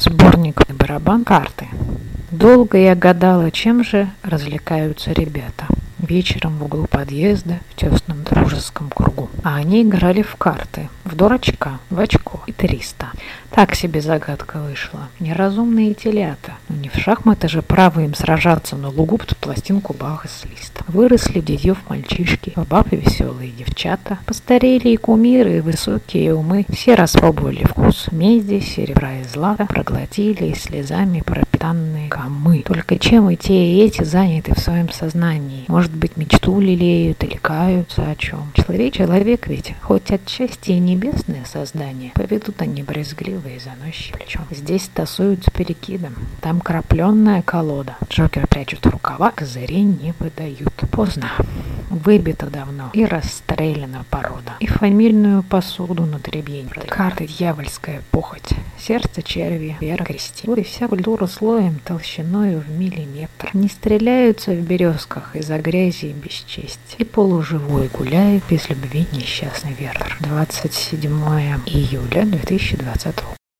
Сборник барабан карты. Долго я гадала, чем же развлекаются ребята вечером в углу подъезда в тесном дружеском кругу. А они играли в карты, в дурачка, в очко и триста. Так себе загадка вышла. Неразумные телята. Ну не в шахматы же право им сражаться на лугу под пластинку Баха с листа. Выросли дедьев мальчишки, бабы веселые девчата. Постарели и кумиры, и высокие умы. Все распробовали вкус меди, серебра и злата, проглотили и слезами пропитанные камы. Только чем и те, и эти заняты в своем сознании. Может быть, мечту лелеют или каются о чем. Человек, человек ведь, хоть отчасти и небесное создание, поведут они брезгливо и заносчиво. Здесь тасуют с перекидом, там крапленная колода. Джокер прячут в рукава, козырей не выдают. Поздно. Выбито давно и расстреляна порода. И фамильную посуду на дребень. Карты дьявольская похоть. Сердце черви, вера крести. Вот и вся культура слоем толщиною в миллиметр. Не стреляются в березках из-за грязи и бесчестия. И полуживой гуляет без любви несчастный Вертер. 27 июля 2020 года.